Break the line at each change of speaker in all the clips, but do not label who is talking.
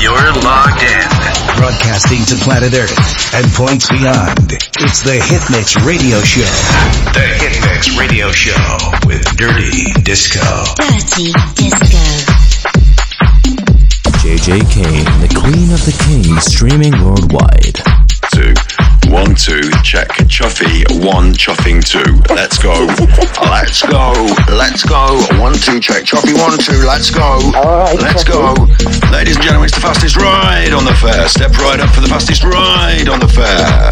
You're logged in.
Broadcasting to planet Earth and points beyond. It's the Hitmix Radio Show. The Hitmix Radio Show with Dirty Disco.
Dirty Disco.
JJ Kane, the Queen of the Kings, streaming worldwide.
Two. One, two, check. Chuffy, one, chuffing two. Let's go. Let's go. Let's go. One, two, check. Chuffy, one, two. Let's go. Let's go. Ladies and gentlemen, it's the fastest ride on the fair. Step right up for the fastest ride on the fair.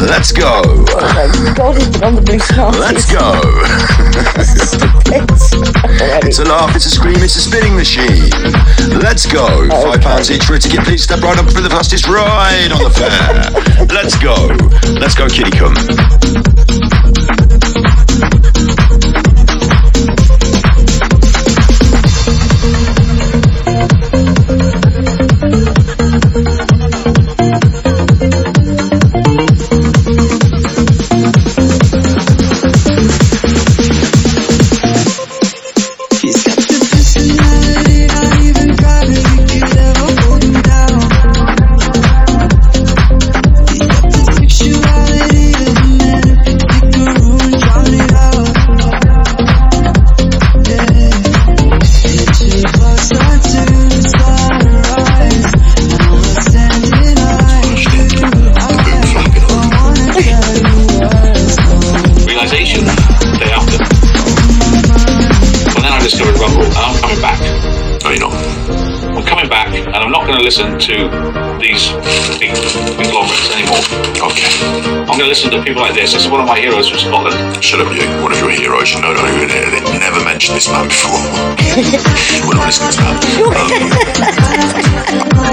Let's go.
God has been on the blue smart.
Let's go. it's a laugh, it's a scream, it's a spinning machine. Let's go. Five pounds each for a ticket. Please step right up for the fastest ride on the fair. Let's go. Let's go, kitty
listen to these big conglomerates anymore. Okay. I'm going to listen to people like this. This is one of my heroes from Scotland.
Shut up, you. One of your heroes. You know, don't even hear it. Never mentioned this man before. We're not listening to that.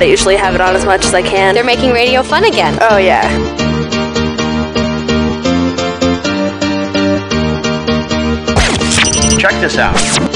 I usually have it on as much as I can.
They're making radio fun again.
Oh, yeah.
Check this out.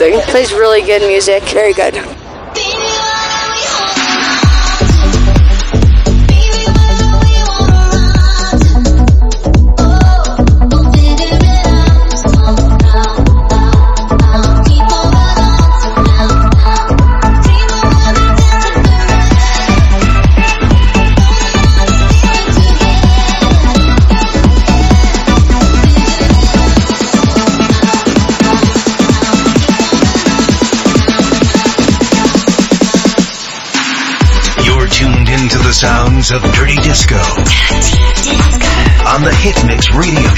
Amazing. Plays really good music.
Very good.
Radio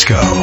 Disco.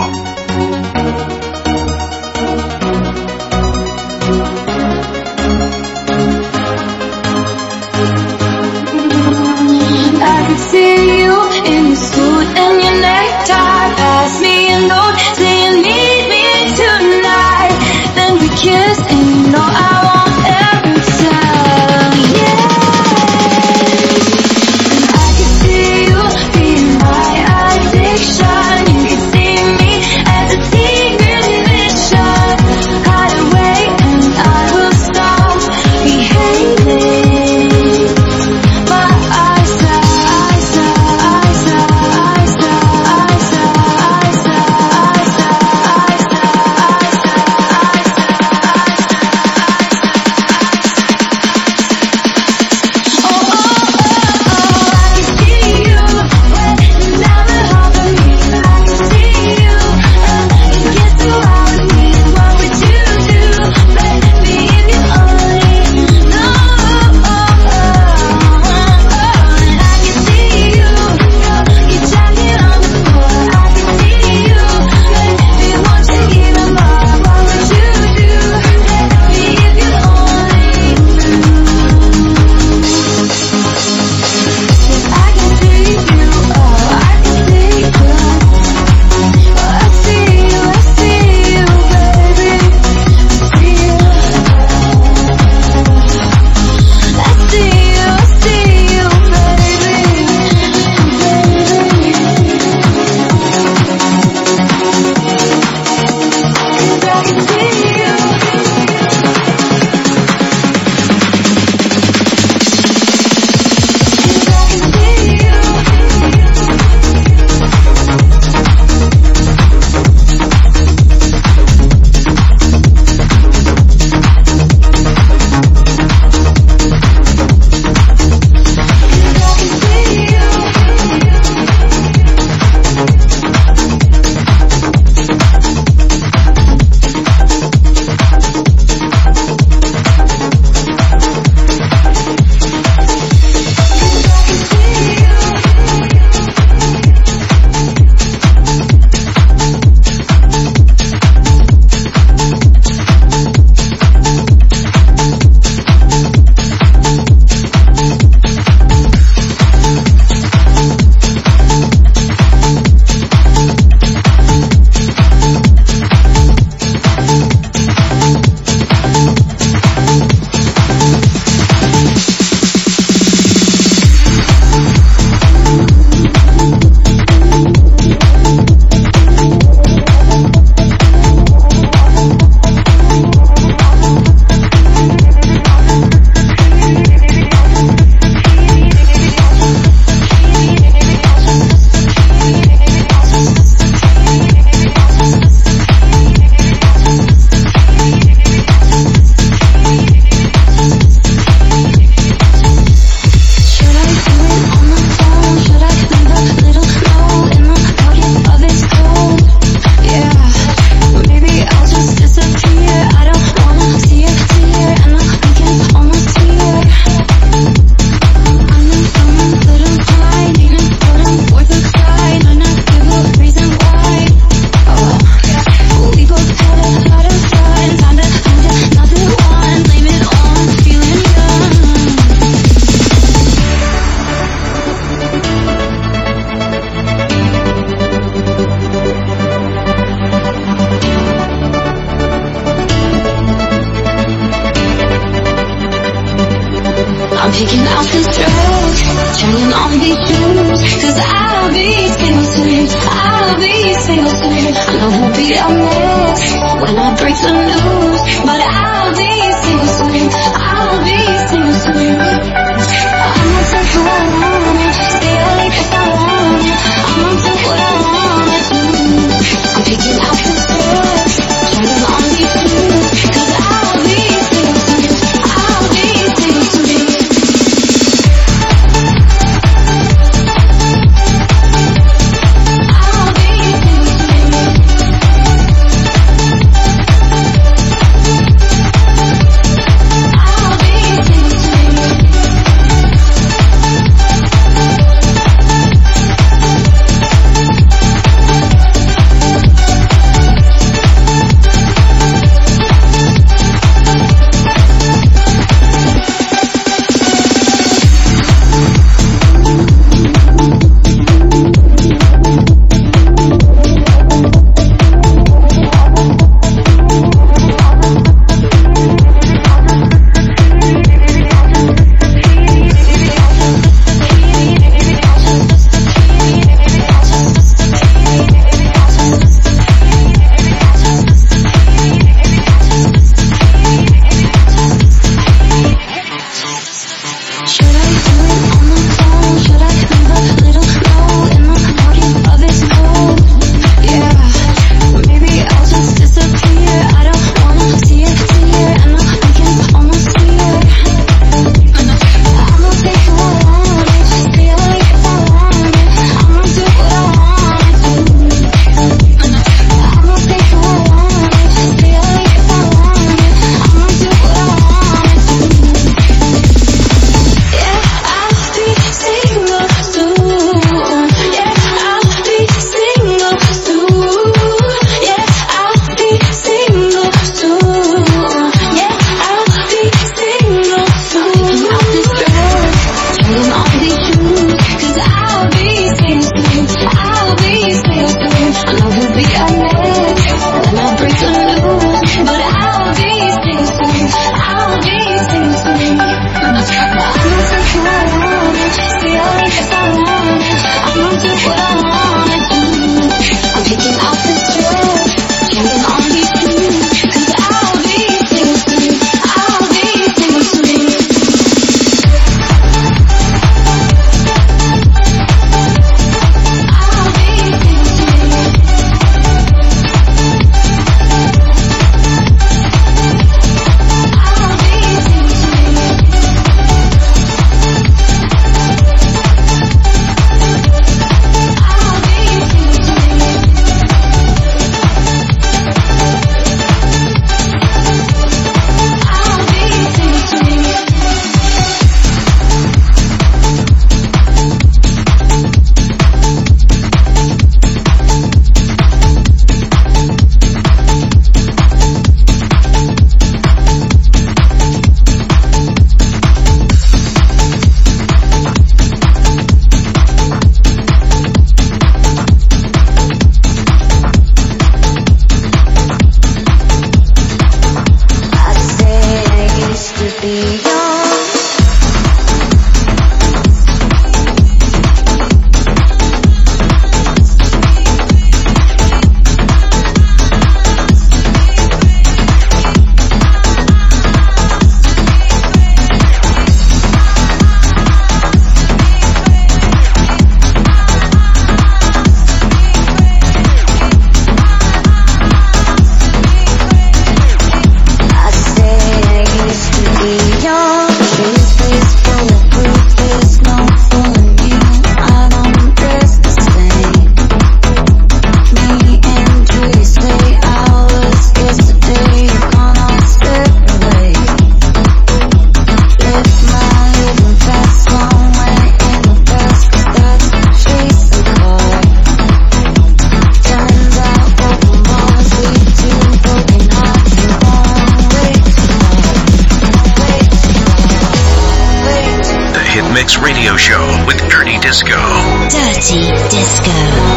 Disco.
Dirty Disco.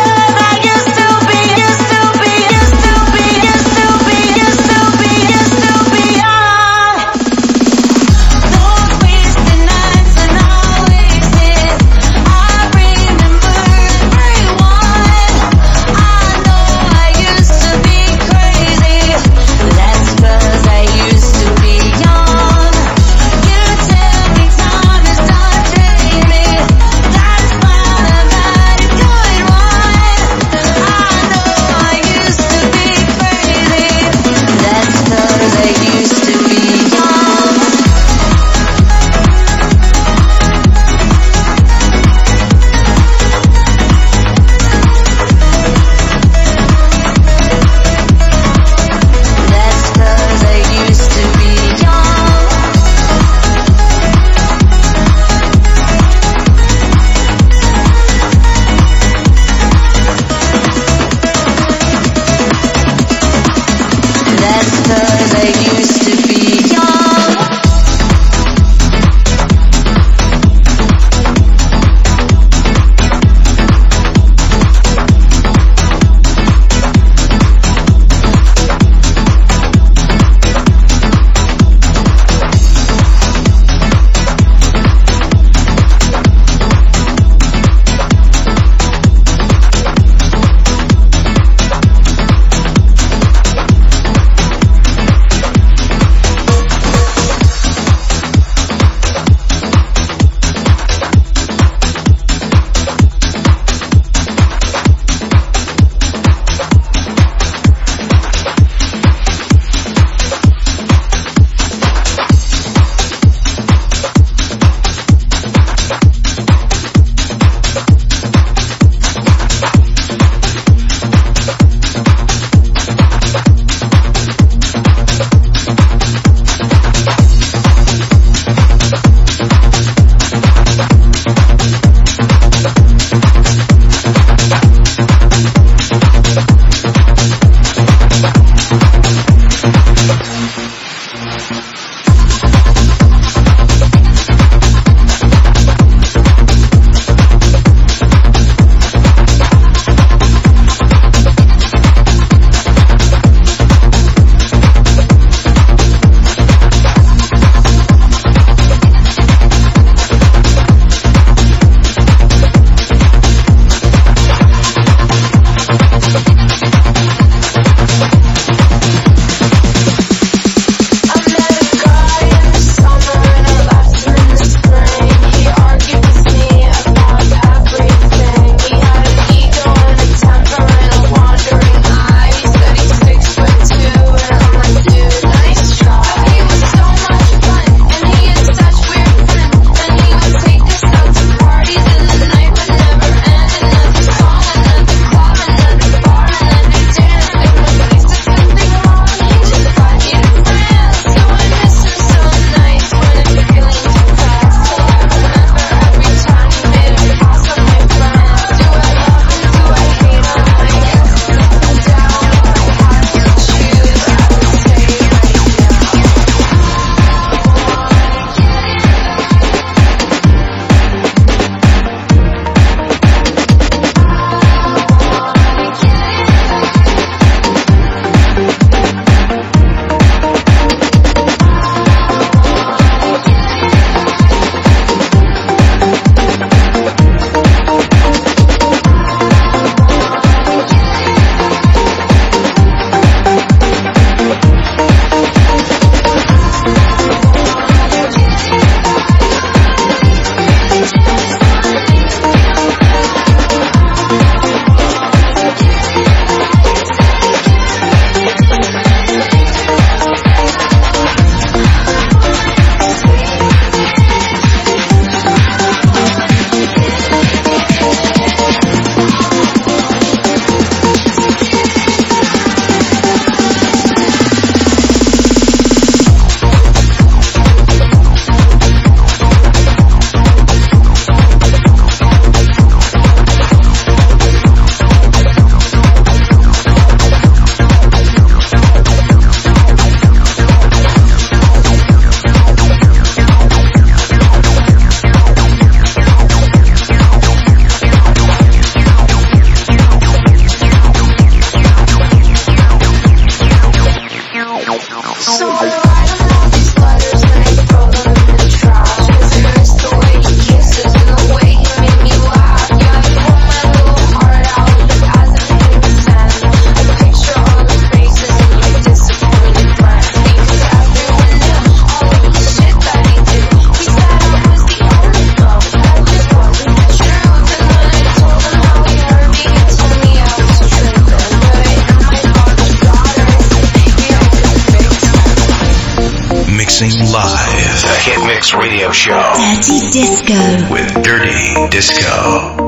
Radio Show.
Dirty Disco.
With Dirty Disco.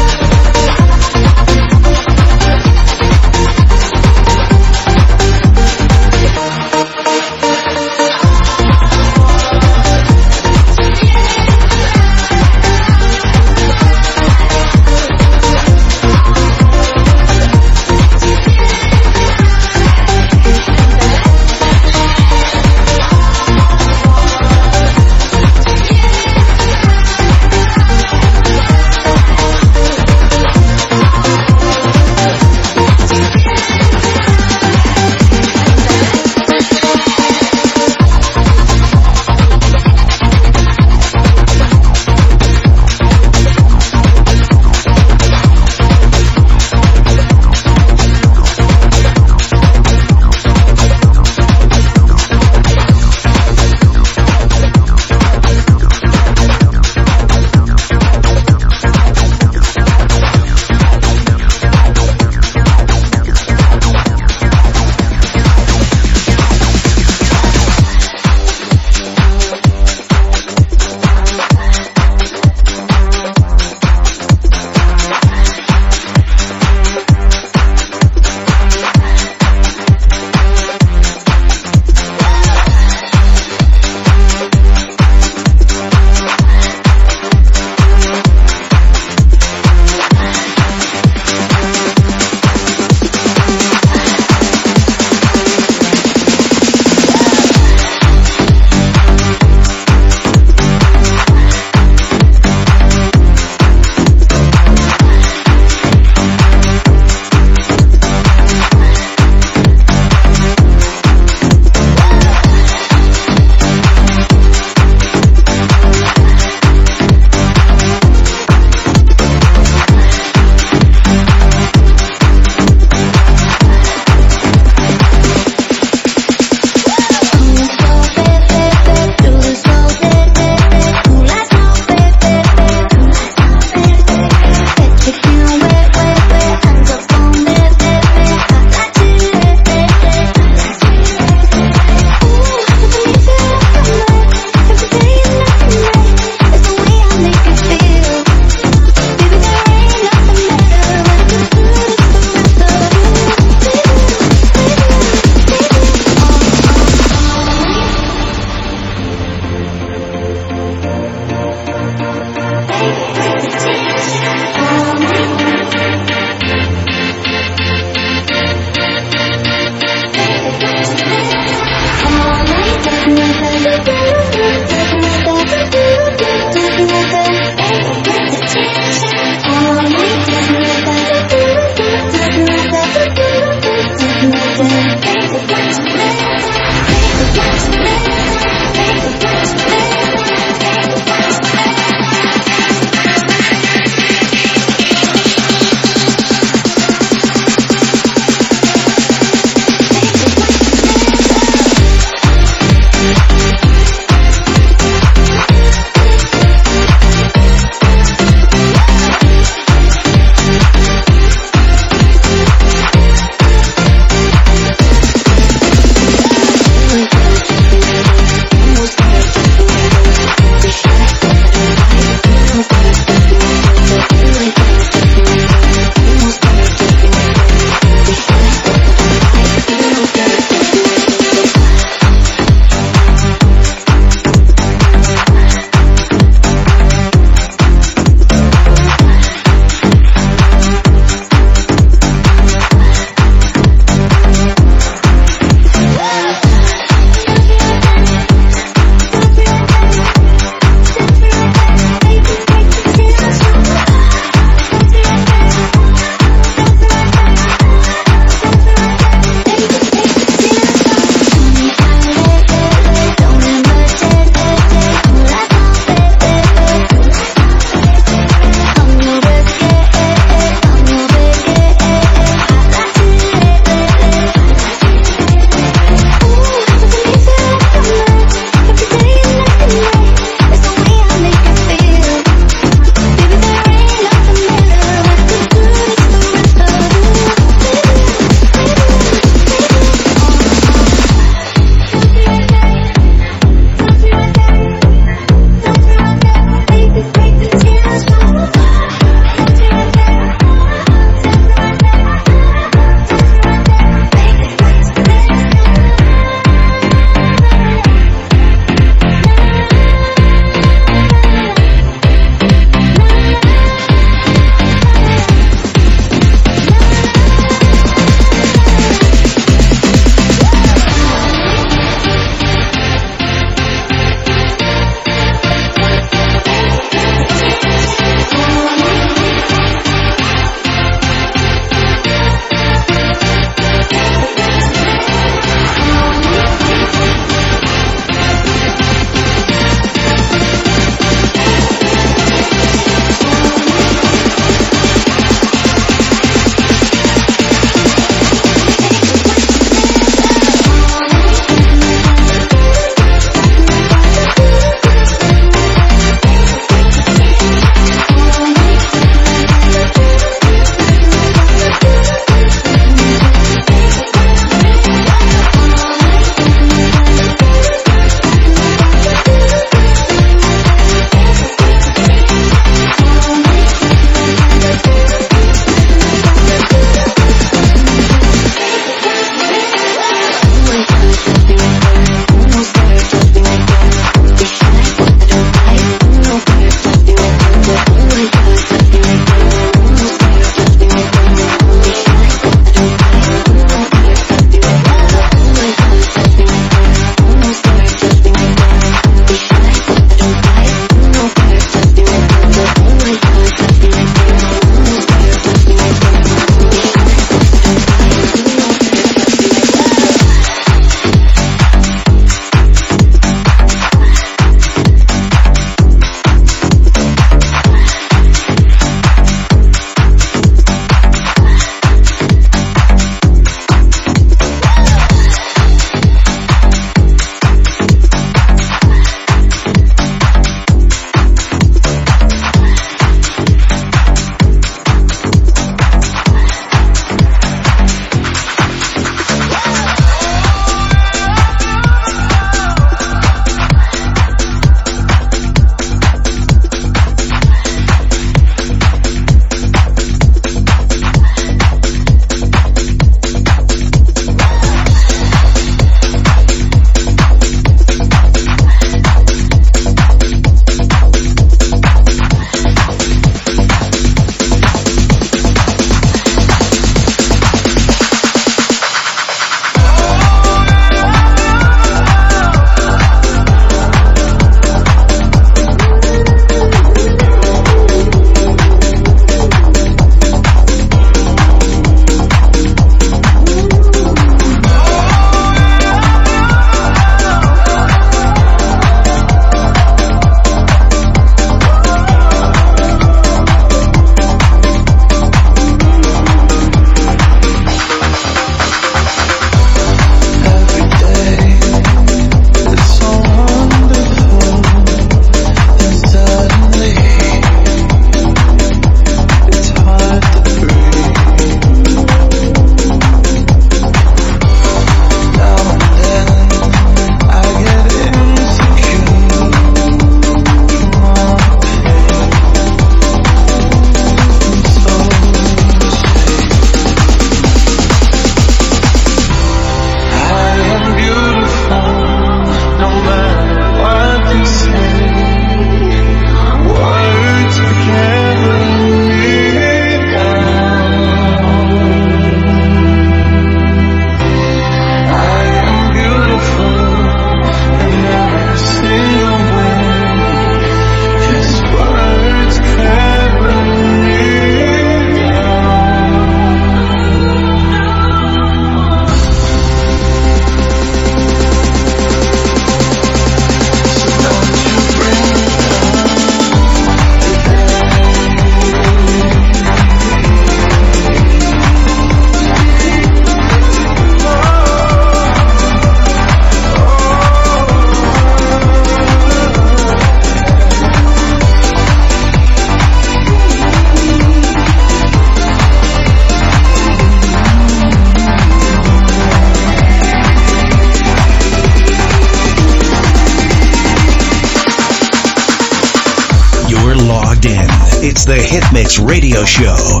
Radio Show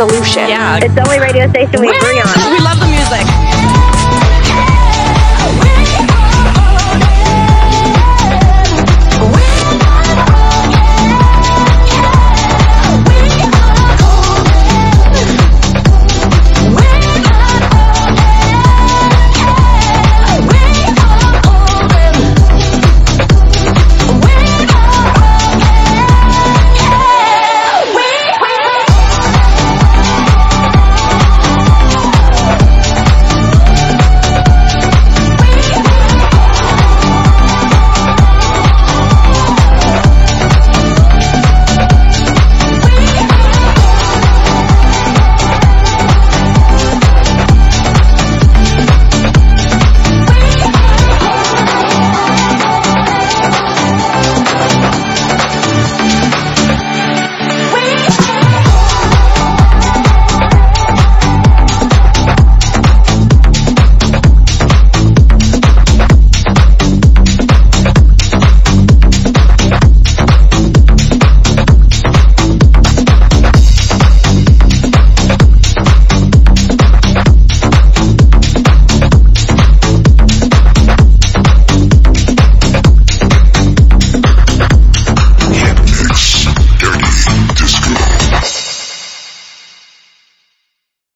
solution.
Yeah.
It's the only radio station we agree on.
We love the music.